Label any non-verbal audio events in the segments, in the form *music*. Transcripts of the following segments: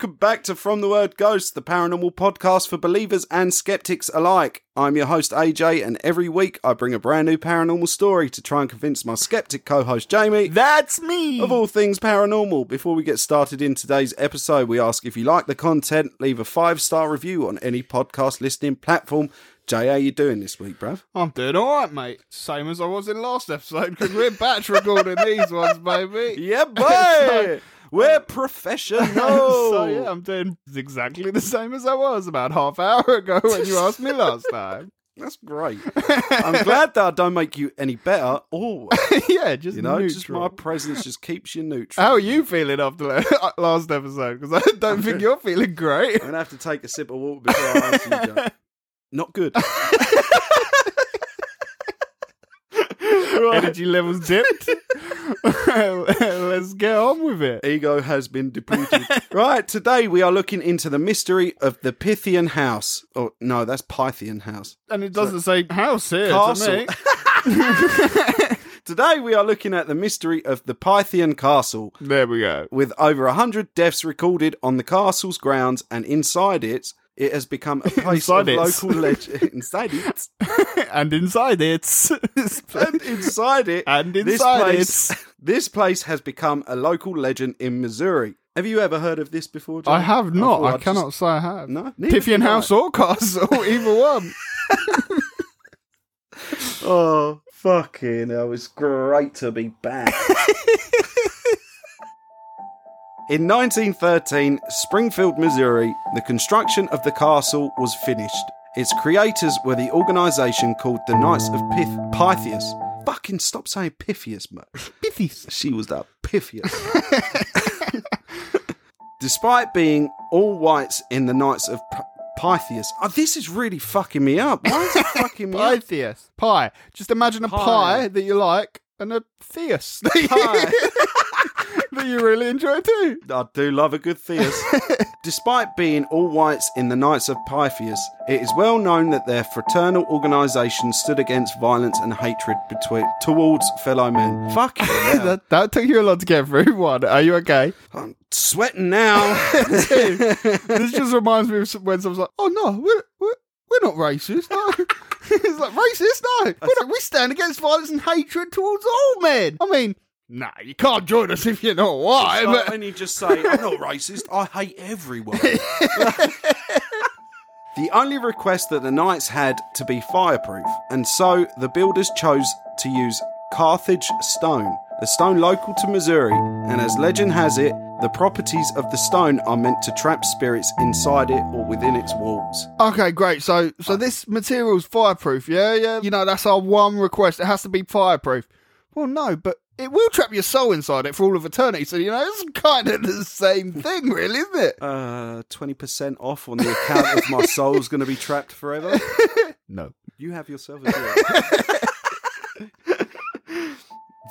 welcome back to From the Word Ghost, the paranormal podcast for believers and skeptics alike. I'm your host AJ, and every week I bring a brand new paranormal story to try and convince my skeptic co host Jamie That's me. of all things paranormal. Before we get started in today's episode, we ask if you like the content, leave a five star review on any podcast listening platform. Jay, how you doing this week, bruv? I'm doing all right, mate. Same as I was in last episode because we're batch recording *laughs* these ones, baby. Yeah, boy! *laughs* We're professional! *laughs* so yeah, I'm doing exactly the same as I was about half hour ago when you asked me last *laughs* time. That's great. I'm *laughs* glad that I don't make you any better worse. yeah, just You know, neutral. just my presence just keeps you neutral. How are you feeling after the uh, last episode? Because I don't think you're feeling great. I'm gonna have to take a sip of water before I answer you, Joe. Not good. Energy levels dipped. *laughs* Let's get on with it. Ego has been depleted. *laughs* right, today we are looking into the mystery of the Pythian house. Oh no, that's Pythian house. And it doesn't say house here Castle. *laughs* Today we are looking at the mystery of the Pythian castle. There we go. With over a hundred deaths recorded on the castle's grounds and inside it, it has become a *laughs* place Inside of it. local legend. *laughs* inside it, *laughs* and inside it. and inside it, And this inside place, it. this place has become a local legend in Missouri. Have you ever heard of this before? John? I have not. I, I'd cannot just- say I have. No, Pythian I. House or Castle, either one. Oh, fucking hell. It's great to be back. In 1913, Springfield, Missouri, the construction of the castle was finished. Its creators were the organisation called the Knights of Pyth- Pythias. Fucking stop saying Pythias, mate. Pythias. She was that Pythias. *laughs* Despite being all whites in the Knights of P- Pythias. Oh, this is really fucking me up. Why is it *laughs* fucking me up? Pythias. Pie. Just imagine a pie, Pie. that you like and a theus Pie. *laughs* that you really enjoy too. I do love a good Theus. *laughs* Despite being all whites in the Knights of Pythias, it is well known that their fraternal organisation stood against violence and hatred between towards fellow men. Hell. *laughs* that, that took you a lot to get through. One, are you okay? I'm sweating now. *laughs* this just reminds me of when someone's like, "Oh no, we're we're, we're not racist." No, it's like racist. No, we, don't, we stand against violence and hatred towards all men. I mean, nah, you can't join us if you're not white. It's but- when you just say, I'm not racist, I hate everyone. *laughs* the only request that the Knights had to be fireproof, and so the builders chose to use Carthage stone, a stone local to Missouri, and as legend has it, the properties of the stone are meant to trap spirits inside it or within its walls. Okay, great. So, so this material's fireproof. Yeah, yeah. You know, that's our one request. It has to be fireproof. Well, no, but it will trap your soul inside it for all of eternity. So, you know, it's kind of the same thing, really, isn't it? Uh, 20% off on the account of my soul's going to be trapped forever. *laughs* No. You have yourself a deal.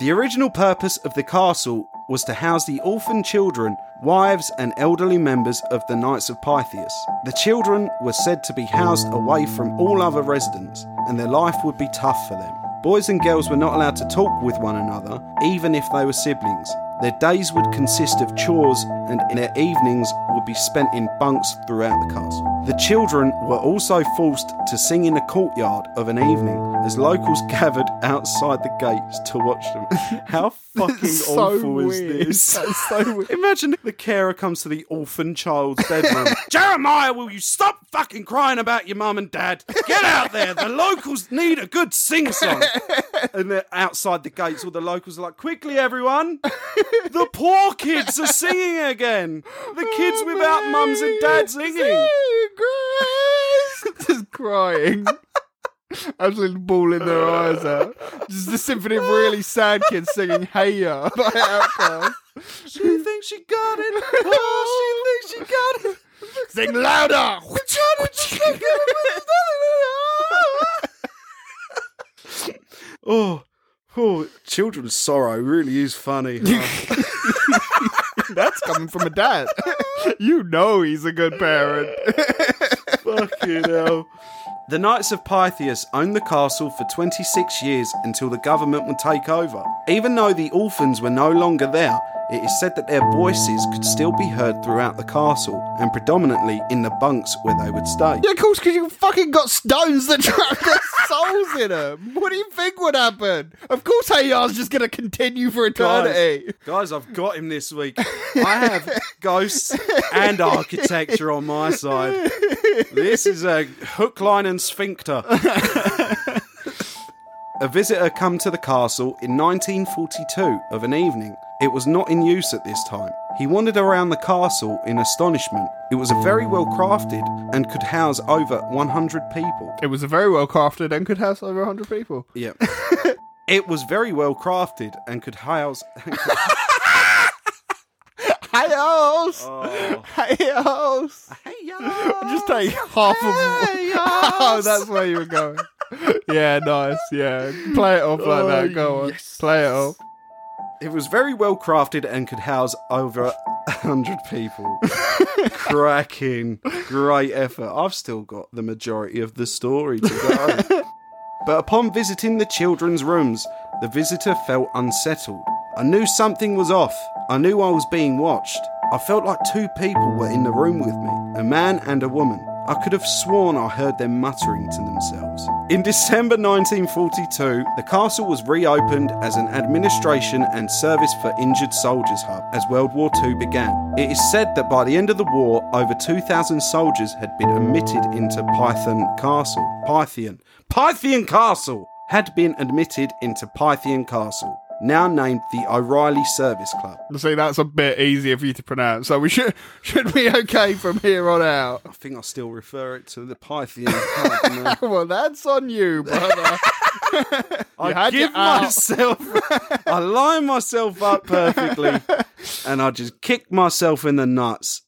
the original purpose of the castle was to house the orphan children, wives, and elderly members of the Knights of Pythias. The children were said to be housed away from all other residents, and their life would be tough for them. Boys and girls were not allowed to talk with one another, even if they were siblings. Their days would consist of chores, and their evenings would be spent in bunks throughout the castle. The children were also forced to sing in the courtyard of an evening as locals *laughs* gathered outside the gates to watch them. *laughs* How fucking so awful weird. is this? That's so *laughs* weird. Imagine the carer comes to the orphan child's bedroom. Jeremiah, will you stop fucking crying about your mum and dad? Get out there. The locals need a good sing song. And they're outside the gates. All the locals are like, quickly, everyone. The poor kids are singing again. The kids oh, without mums and dads singing. Grace! *laughs* Just crying. *laughs* Absolutely bawling their eyes out. Just a symphony of really sad kids singing Hey Ya *laughs* by Outkast. She thinks she got it. Oh, she thinks she got it. Sing louder! Oh, oh, children's sorrow really is funny. That's coming from a dad. *laughs* you know he's a good parent. *laughs* Fucking hell. The Knights of Pythias owned the castle for 26 years until the government would take over. Even though the orphans were no longer there, it is said that their voices could still be heard throughout the castle and predominantly in the bunks where they would stay. Yeah, of course, because you fucking got stones that trap their *laughs* souls in them. What do you think would happen? Of course, Hayar's just going to continue for eternity. Guys, I've got him this week. I have ghosts and architecture on my side. *laughs* This is a hook, line, and sphincter. a visitor come to the castle in 1942 of an evening. It was not in use at this time. He wandered around the castle in astonishment. It was a very well crafted and could house over 100 people. It was a very well crafted and could house over 100 people. Yep. *laughs* it was very well crafted and could house. *laughs* Hayos! oh. Hayos! Hey, *laughs* Just take half of. *laughs* Oh, that's where you were going. *laughs* Yeah, nice. Yeah, play it off like that. Go oh, on, Oh, yes. play it off. It was very well crafted and could house over a hundred people. Cracking. Great effort. I've still got the majority of the story to go. but upon visiting the children's rooms, the visitor felt unsettled. I knew something was off. I knew I was being watched. I felt like two people were in the room with me a man and a woman. I could have sworn I heard them muttering to themselves. In December 1942, the castle was reopened as an administration and service for injured soldiers hub as World War II began. It is said that by the end of the war, over 2,000 soldiers had been admitted into Python Castle. Pythian. Pythian Castle! Had been admitted into Pythian Castle, now named the O'Reilly Service Club. See, that's a bit easier for you to pronounce, so we should *laughs* should be okay from here on out. I think I still refer it to the Pythian Club. *laughs* Well, that's on you, brother. *laughs* I give myself, I line myself up perfectly, and I just kick myself in the nuts.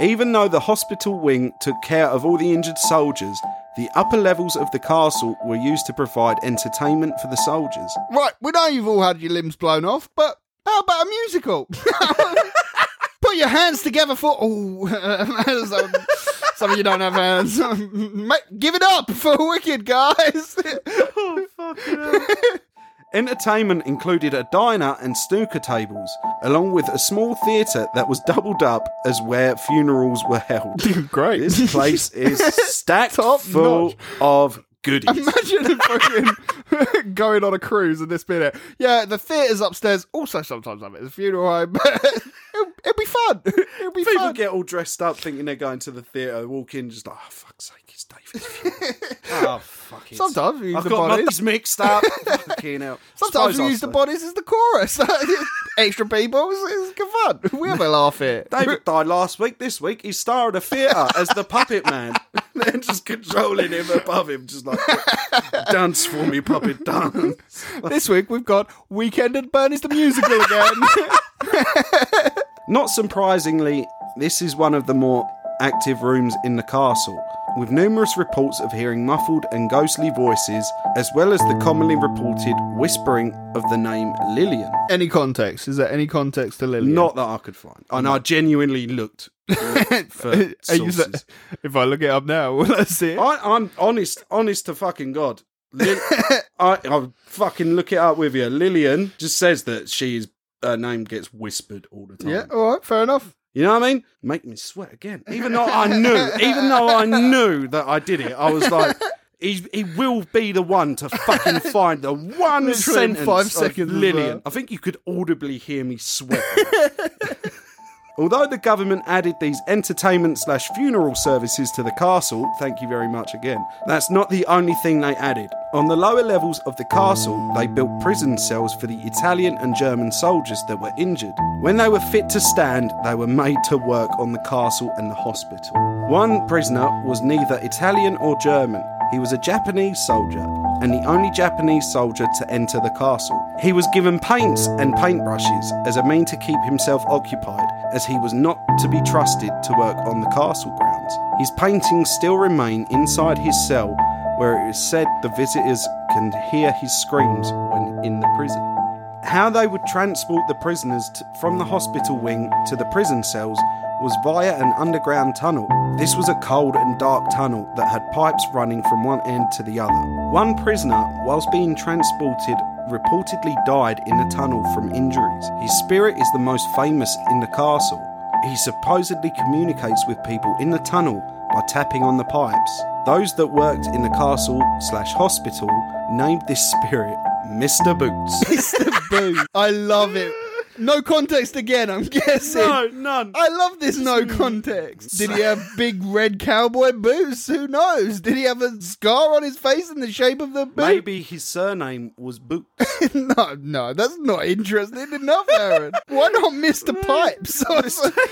Even though the hospital wing took care of all the injured soldiers, the upper levels of the castle were used to provide entertainment for the soldiers. right, we know you've all had your limbs blown off, but how about a musical? *laughs* Put your hands together for. Oh, some, *laughs* some of you don't have hands. *laughs* Give it up for Wicked, guys. Oh, Entertainment included a diner and snooker tables, along with a small theatre that was doubled up as where funerals were held. *laughs* Great. This place is *laughs* stacked Top full notch. of goodies. Imagine fucking *laughs* going on a cruise and this bit. Yeah, the theatre's upstairs. Also, sometimes I'm at the funeral home. It'll be fun. *laughs* It'll be People fun. get all dressed up thinking they're going to the theatre, walk in just like, oh, fuck's sake, it's funeral. *laughs* oh, fuck it. Sometimes we use I've the got bodies. mixed up. *laughs* Fucking hell. Sometimes Suppose we use the say- bodies as the chorus. Extra people. It's, it's good fun. We have a laugh here. David died last week. This week, he's star of the theatre as the puppet man. They're just controlling him above him, just like, dance for me, puppet, dance. This week we've got Weekend at Bernie's the musical again. Not surprisingly, this is one of the more active rooms in the castle, with numerous reports of hearing muffled and ghostly voices, as well as the commonly reported whispering of the name Lillian. any context? Is there any context to Lillian? Not that I could find. And I genuinely looked *laughs* for sources. if I look it up now, *laughs* will I see it? I, I'm honest, honest to fucking God. Lil- *laughs* I, I'll fucking look it up with you. Lillian just says that she's her name gets whispered all the time. yeah, all right, fair enough. You know what I mean? Make me sweat again. Even though I knew, even though I knew that I did it, I was like, *laughs* he, he will be the one to fucking find the one Literally sentence five seconds Lillian. I think you could audibly hear me sweat. *laughs* Although the government added these entertainment slash funeral services to the castle, thank you very much again, that's not the only thing they added. On the lower levels of the castle, they built prison cells for the Italian and German soldiers that were injured. When they were fit to stand, they were made to work on the castle and the hospital. One prisoner was neither Italian or German. He was a Japanese soldier and the only Japanese soldier to enter the castle. He was given paints and paintbrushes as a mean to keep himself occupied, as he was not to be trusted to work on the castle grounds. His paintings still remain inside his cell, where it is said the visitors can hear his screams when in the prison. How they would transport the prisoners from the hospital wing to the prison cells was via an underground tunnel. This was a cold and dark tunnel that had pipes running from one end to the other. One prisoner, whilst being transported, reportedly died in the tunnel from injuries. His spirit is the most famous in the castle. He supposedly communicates with people in the tunnel by tapping on the pipes. Those that worked in the castle slash hospital named this spirit Mr. Boots. *laughs* Mr. Boo. I love it. No context again, I'm *laughs* guessing. No, none. I love this no hmm. context. Did he have big red cowboy boots? Who knows? Did he have a scar on his face in the shape of the boot? Maybe his surname was Boots. *laughs* no, no, that's not interesting enough, Aaron. Why not Mr. *laughs* Pipes?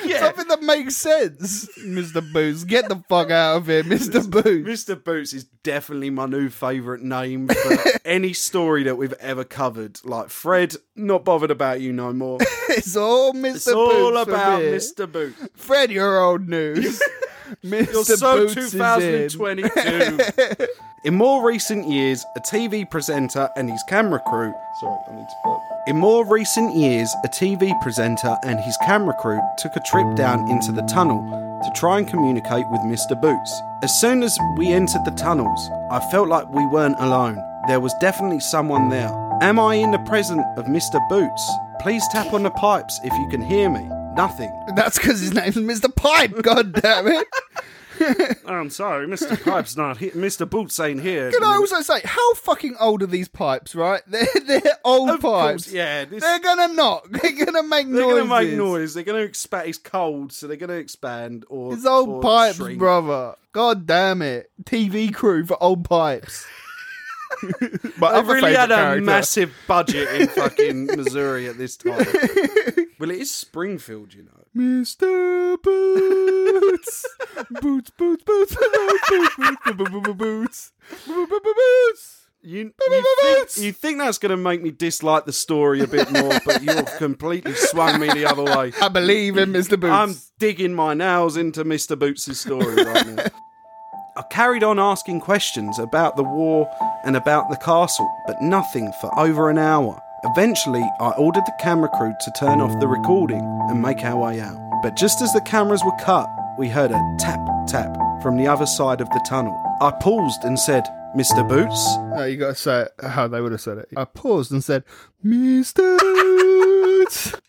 yeah. Something that makes sense. Mr. Boots, get the fuck out of here, Mr. Boots. Mr. Boots is definitely my new favourite name for any story that we've ever covered. Like Fred, not bothered about you no more. *laughs* It's all Mr. It's Boots. all from about here. Mr. Boots. Fred, you're old news. *laughs* Mr. You're so Boots is in. 2022. *laughs* In more recent years, a TV presenter and his camera crew. Sorry, I need to burp. In more recent years, a TV presenter and his camera crew took a trip down into the tunnel to try and communicate with Mr. Boots. As soon as we entered the tunnels, I felt like we weren't alone. There was definitely someone there. Am I in the presence of Mr. Boots? Please tap on the pipes if you can hear me. Nothing. That's because his name's Mr. Pipe. *laughs* God damn it! Oh, I'm sorry, Mr. Pipe's not here. Mr. Boots ain't here. Can I also say, how fucking old are these pipes? Right? *laughs* They're they're old Of course, pipes. yeah. This, They're gonna knock. *laughs* They're gonna make noise. they're noise. going to make noise. They're going to expand. It's cold, so they're going to expand or. It's old or pipes, shrink. brother. God damn it! TV crew for old pipes. My I've really had a character. massive budget in *laughs* fucking Missouri at this time. *laughs* well, it is Springfield, you know. Mr. Boots. boots, boots, boots, boots, boots, boots, boots. You, you, think, you think that's going to make me dislike the story a bit more, but you've completely swung me the other way. I believe in Mr. Boots. I'm digging my nails into Mr. Boots' story right now. I carried on asking questions about the war and about the castle, but nothing for over an hour. Eventually, I ordered the camera crew to turn off the recording and make our way out. But just as the cameras were cut, we heard a tap tap from the other side of the tunnel. I paused and said, Mr. Boots? No, you gotta say it how they would have said it. I paused and said, Mr.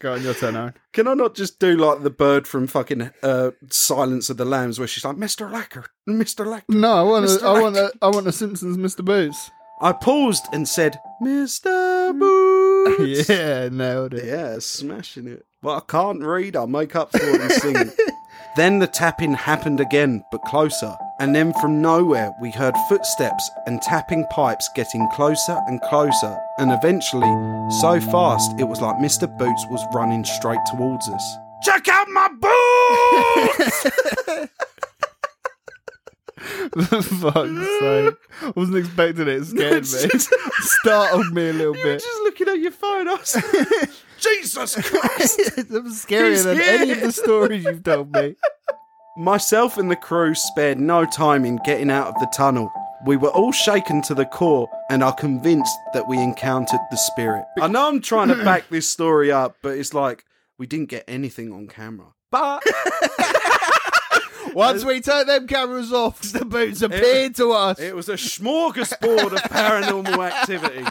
Go on, your turn, Aaron. Can I not just do like the bird from fucking uh, Silence of the Lambs where she's like, Mr. Lacker, Mr. Lacker? No, I want, Mr. a, I want, a, I want a Simpsons Mr. Boots. I paused and said, Mr. Boots. *laughs* Yeah, nailed it. Yeah, smashing it. But I can't read, I'll make up for it and sing. *laughs* then the tapping happened again, but closer. And then from nowhere, we heard footsteps and tapping pipes getting closer and closer. And eventually, so fast, it was like Mr. Boots was running straight towards us. Check out my boots! *laughs* *laughs* For fuck's sake. I wasn't expecting it. It scared me. *laughs* Startled me a little you were bit. just looking at your phone. I was like, Jesus Christ! *laughs* it was scarier He's than here. any of the stories you've told me. *laughs* Myself and the crew spared no time in getting out of the tunnel. We were all shaken to the core and are convinced that we encountered the spirit. I know I'm trying to back this story up, but it's like we didn't get anything on camera. But *laughs* Once we turned them cameras off, *laughs* the boots appeared to us. it was a smorgasbord of paranormal activity.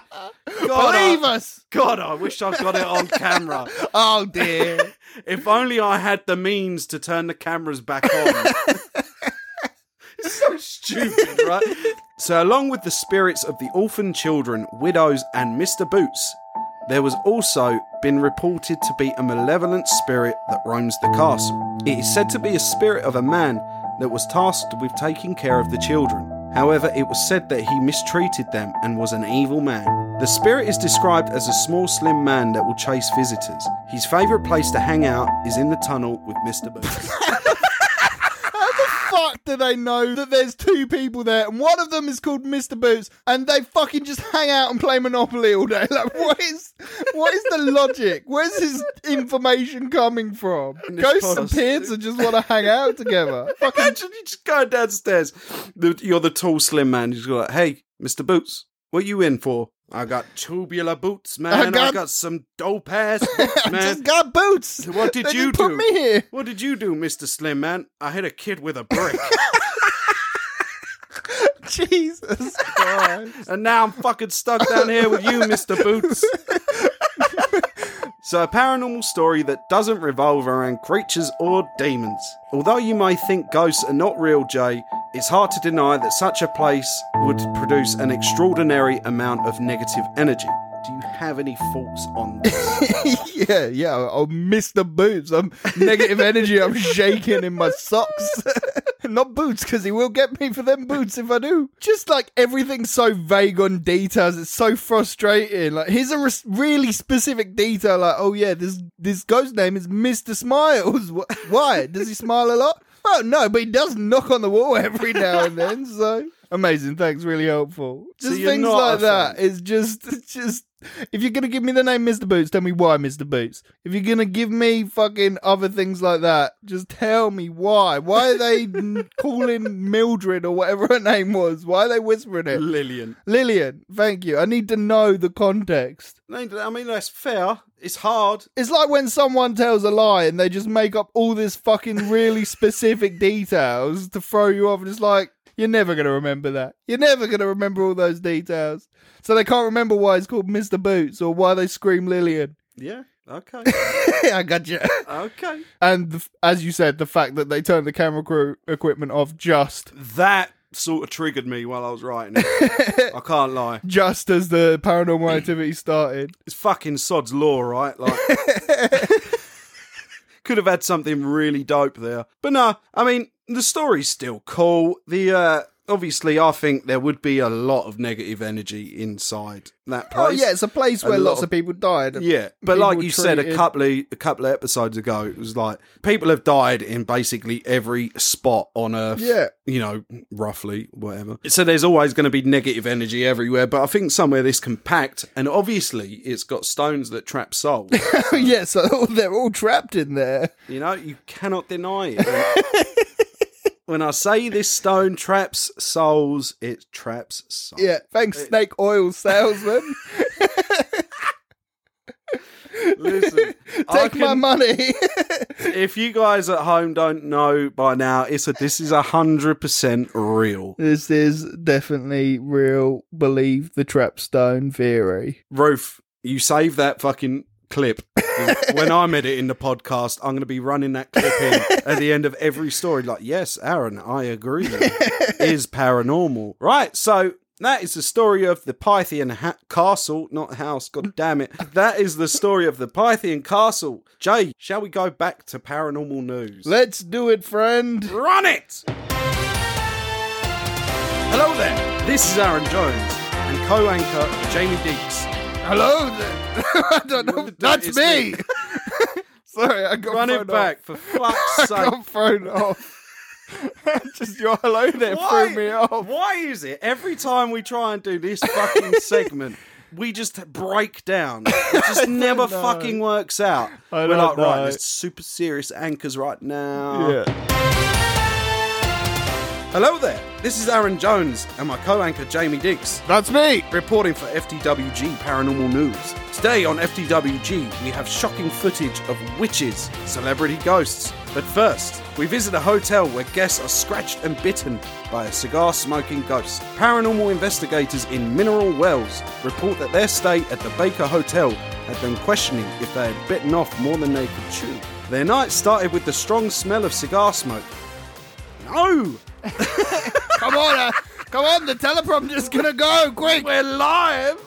God, Believe I, us. God, I wish I got it on camera. *laughs* Oh dear. *laughs* If only I had the means to turn the cameras back on. it's so stupid, right? So, along with the spirits of the orphan children, widows, and Mr. Boots, there was also been reported to be a malevolent spirit that roams the castle. It is said to be a spirit of a man that was tasked with taking care of the children. However, it was said that he mistreated them and was an evil man. The spirit is described as a small, slim man that will chase visitors. His favourite place to hang out is in the tunnel with Mr. Boots. *laughs* fuck do they know that there's two people there and one of them is called Mr. Boots and they fucking just hang out and play Monopoly all day? *laughs* Like, what is what is the logic? Where's this information coming from? Ghosts and pits and just want to hang out together. Fucking *laughs* Imagine you just going downstairs. You're the tall, slim man. You're like, hey, Mr. Boots, what are you in for? I got tubular boots, man. I got- got, some dope ass *laughs* boots, I man. just got boots. What did They you just put do? me here. What did you do, Mr. Slim Man? I hit a kid with a brick. *laughs* *laughs* Jesus Christ. and now I'm fucking stuck down here with you, Mr. Boots. So, a paranormal story that doesn't revolve around creatures or demons. Although you may think ghosts are not real, Jay, it's hard to deny that such a place would produce an extraordinary amount of negative energy. Do you have any thoughts on this? *laughs* yeah, yeah. I'll miss the boots. I'm negative energy. I'm shaking in my socks. *laughs* Not boots, because he will get me for them boots if I do. Just like everything's so vague on details. It's so frustrating. Like here's a res- really specific detail. Like, oh yeah, this this ghost name is Mister Smiles. Why does he smile a lot? Oh no, but he does knock on the wall every now and then. So amazing. Thanks. Really helpful. Just you're things like that. It's just, it's *laughs* just. If you're gonna give me the name Mr. Boots, tell me why Mr. Boots. If you're gonna give me fucking other things like that, just tell me why. Why are they *laughs* calling Mildred or whatever her name was? Why are they whispering it? Lillian. Lillian, thank you. I need to know the context. I mean, that's fair. It's hard. It's like when someone tells a lie and they just make up all this fucking really *laughs* specific details to throw you off. And it's like, you're never going to remember that. You're never going to remember all those details. So they can't remember why it's called Mr. Boots or why they scream Lillian. Yeah. Okay. *laughs* I got you. okay. And the, as you said, the fact that they turned the camera crew equipment off just, That sort of triggered me while I was writing it. *laughs* I can't lie. just as the paranormal *clears throat* activity started. It's fucking sod's law, right? Like, *laughs* could have had something really dope there. But no, I mean, the story's still cool. The, uh, obviously, I think there would be a lot of negative energy inside that place. Oh yeah, it's a place where A lot lots of- of people died. Yeah, but People like you said a couple of a couple of episodes ago, it was like people have died in basically every spot on Earth. Yeah. you know, roughly whatever. So there's always going to be negative energy everywhere. But I think somewhere this compact, and obviously it's got stones that trap souls. *laughs* yeah, so *laughs* they're all trapped in there. you know, you cannot deny it. *laughs* when I say this stone traps souls, it traps souls. Yeah, thanks, snake oil salesman. Listen, *laughs* Take my money. *laughs* if you guys at home don't know by now, it's a this is a hundred percent real. this is definitely real. Believe the trapstone theory. Ruth, you save that fucking clip. when I'm editing the podcast, I'm going to be running that clip in at the end of every story. Like, yes, Aaron, I agree. is paranormal, right? So. That is the story of the Pythian ha- castle, not house. God damn it! That is the story of the Pythian castle. Jay, shall we go back to paranormal news? Let's do it, friend. Run it! Hello there, this is Aaron Jones and co anchor Jamie Deeks. Hello. *laughs* I don't know. That's me. *laughs* Sorry, I got Run thrown it back, for fuck's sake. *laughs* I got thrown off. Just your hello there threw me off. why is it every time we try and do this fucking segment, we just break down? It just never fucking works out. I We're don't like, right, know. there's super serious anchors right now. Yeah. Hello there, this is Aaron Jones and my co anchor Jamie Dix. That's me. reporting for FTWG Paranormal News. Today on FTWG, we have shocking footage of witches, celebrity ghosts. But first, we visit a hotel where guests are scratched and bitten by a cigar smoking ghost. Paranormal investigators in Mineral Wells report that their stay at the Baker Hotel had them questioning if they had bitten off more than they could chew. Their night started with the strong smell of cigar smoke. No! Come on, uh, come on. The teleprompter's gonna go quick. We're live!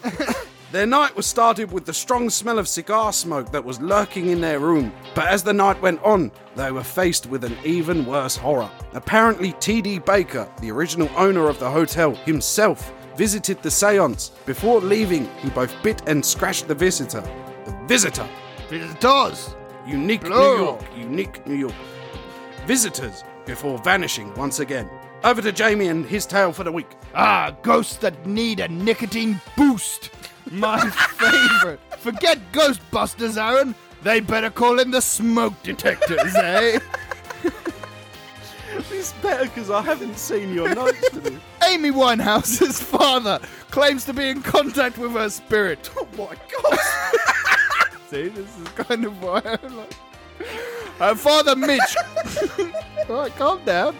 *laughs* their night was started with the strong smell of cigar smoke that was lurking in their room. But as the night went on, they were faced with an even worse horror. Apparently, T.D. Baker, the original owner of the hotel, himself visited the seance. Before leaving, he both bit and scratched the visitor. The visitor! Visitors. Unique Plural. New York. Unique New York. Visitors before vanishing once again. Over to Jamie and his tale for the week. Ah, ghosts that need a nicotine boost. My *laughs* favorite. Forget Ghostbusters, Aaron. They better call in the smoke detectors, eh? *laughs* It's better because I haven't seen your notes this. *laughs* Amy Winehouse's father claims to be in contact with her spirit. Oh my god! See, this is kind of why I like. Her father, Mitch. *laughs* All right, calm down.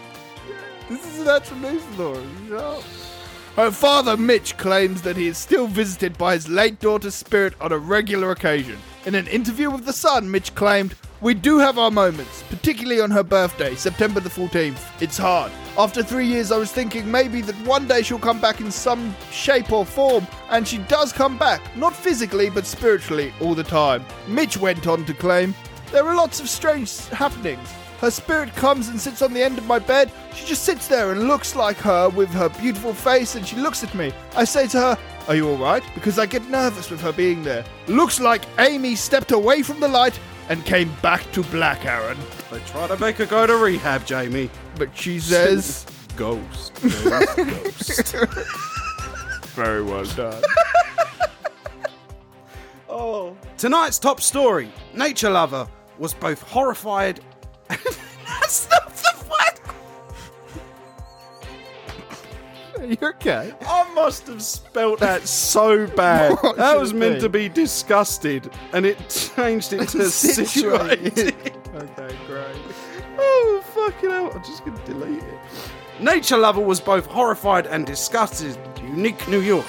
This is an actual news story. Her father, Mitch, claims that he is still visited by his late daughter's spirit on a regular occasion. In an interview with The Sun, Mitch claimed, We do have our moments, particularly on her birthday, September the 14th. It's hard. After three years, I was thinking maybe that one day she'll come back in some shape or form, and she does come back, not physically, but spiritually, all the time. Mitch went on to claim, There are lots of strange happenings. Her spirit comes and sits on the end of my bed. She just sits there and looks like her with her beautiful face, and she looks at me. I say to her, Are you alright? Because I get nervous with her being there. Looks like Amy stepped away from the light and came back to black, Aaron. They try to make her go to rehab, Jamie. But she says, Ghost. *laughs* Ghost. Very well done. *laughs* oh. Tonight's top story Nature Lover was both horrified. *laughs* That's not the word! Are you okay? I must have spelt that so bad. *laughs* What that should was it meant be? to be disgusted, and it changed it *laughs* to Situated. situated. Okay, great. Oh, fucking hell. I'm just to delete it. Nature Lover was both horrified and disgusted. Unique New York.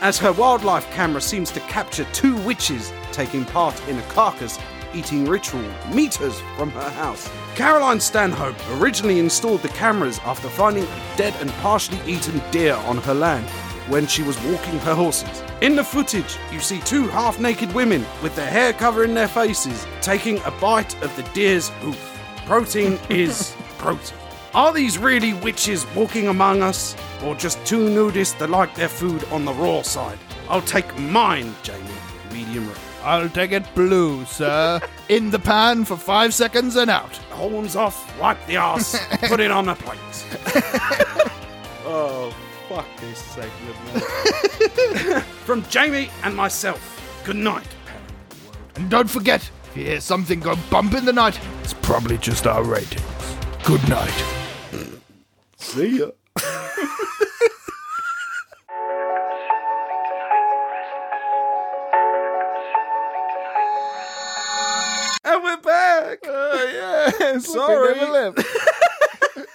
As her wildlife camera seems to capture two witches taking part in a carcass eating ritual meters from her house. Caroline Stanhope originally installed the cameras after finding a dead and partially eaten deer on her land when she was walking her horses. In the footage, you see two half naked women with their hair covering their faces taking a bite of the deer's hoof. Protein *laughs* is protein. Are these really witches walking among us, or just two nudists that like their food on the raw side? I'll take mine, Jamie. Medium rare. I'll take it blue, sir. *laughs* In the pan for five seconds and out. Horns off, wipe the ass, *laughs* put it on the plate. *laughs* oh, fuck this segment. From Jamie and myself, good night. And don't forget, if you hear something go bump in the night, it's probably just our ratings. Good night. See ya. Oh, yeah. Sorry. *laughs*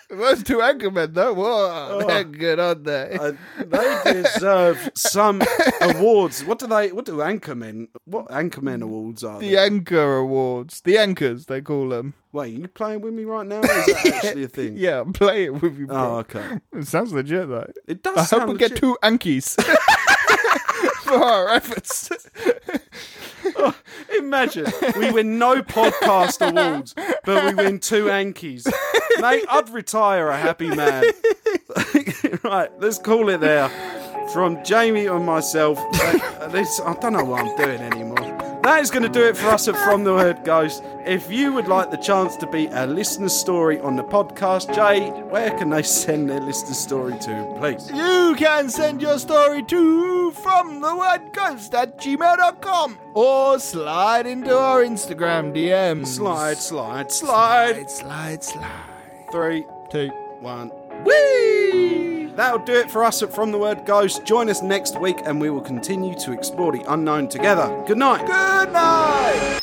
Those two anchormen, though, whoa, they're good, aren't they? Uh, they deserve some *laughs* awards. What do they? What do anchormen? What anchormen awards are? the? Anchor Awards. The Anchors, they call them. Wait, you playing with me right now? Or is that *laughs* actually a thing? Yeah, play it with you, bro. Oh, okay. It sounds legit, though. It does. I hope sound we get legit. two Ankies for our efforts. *laughs* Imagine we win no podcast awards, but we win two Ankies. Mate, I'd retire a happy man. *laughs* right, let's call it there. From Jamie and myself. uh, this, I don't know what I'm doing anymore. That is going to do it for us at From the Word Ghost. If you would like the chance to be a listener story on the podcast, Jay, where can they send their listener story to, please? You can send your story to from the word ghost at gmail.com or slide into our Instagram DMs. Slide, slide, slide. slide, slide, slide. Three, Two. Whee! That'll do it for us at From the Word Ghost. Join us next week and we will continue to explore the unknown together. Good night. Good night.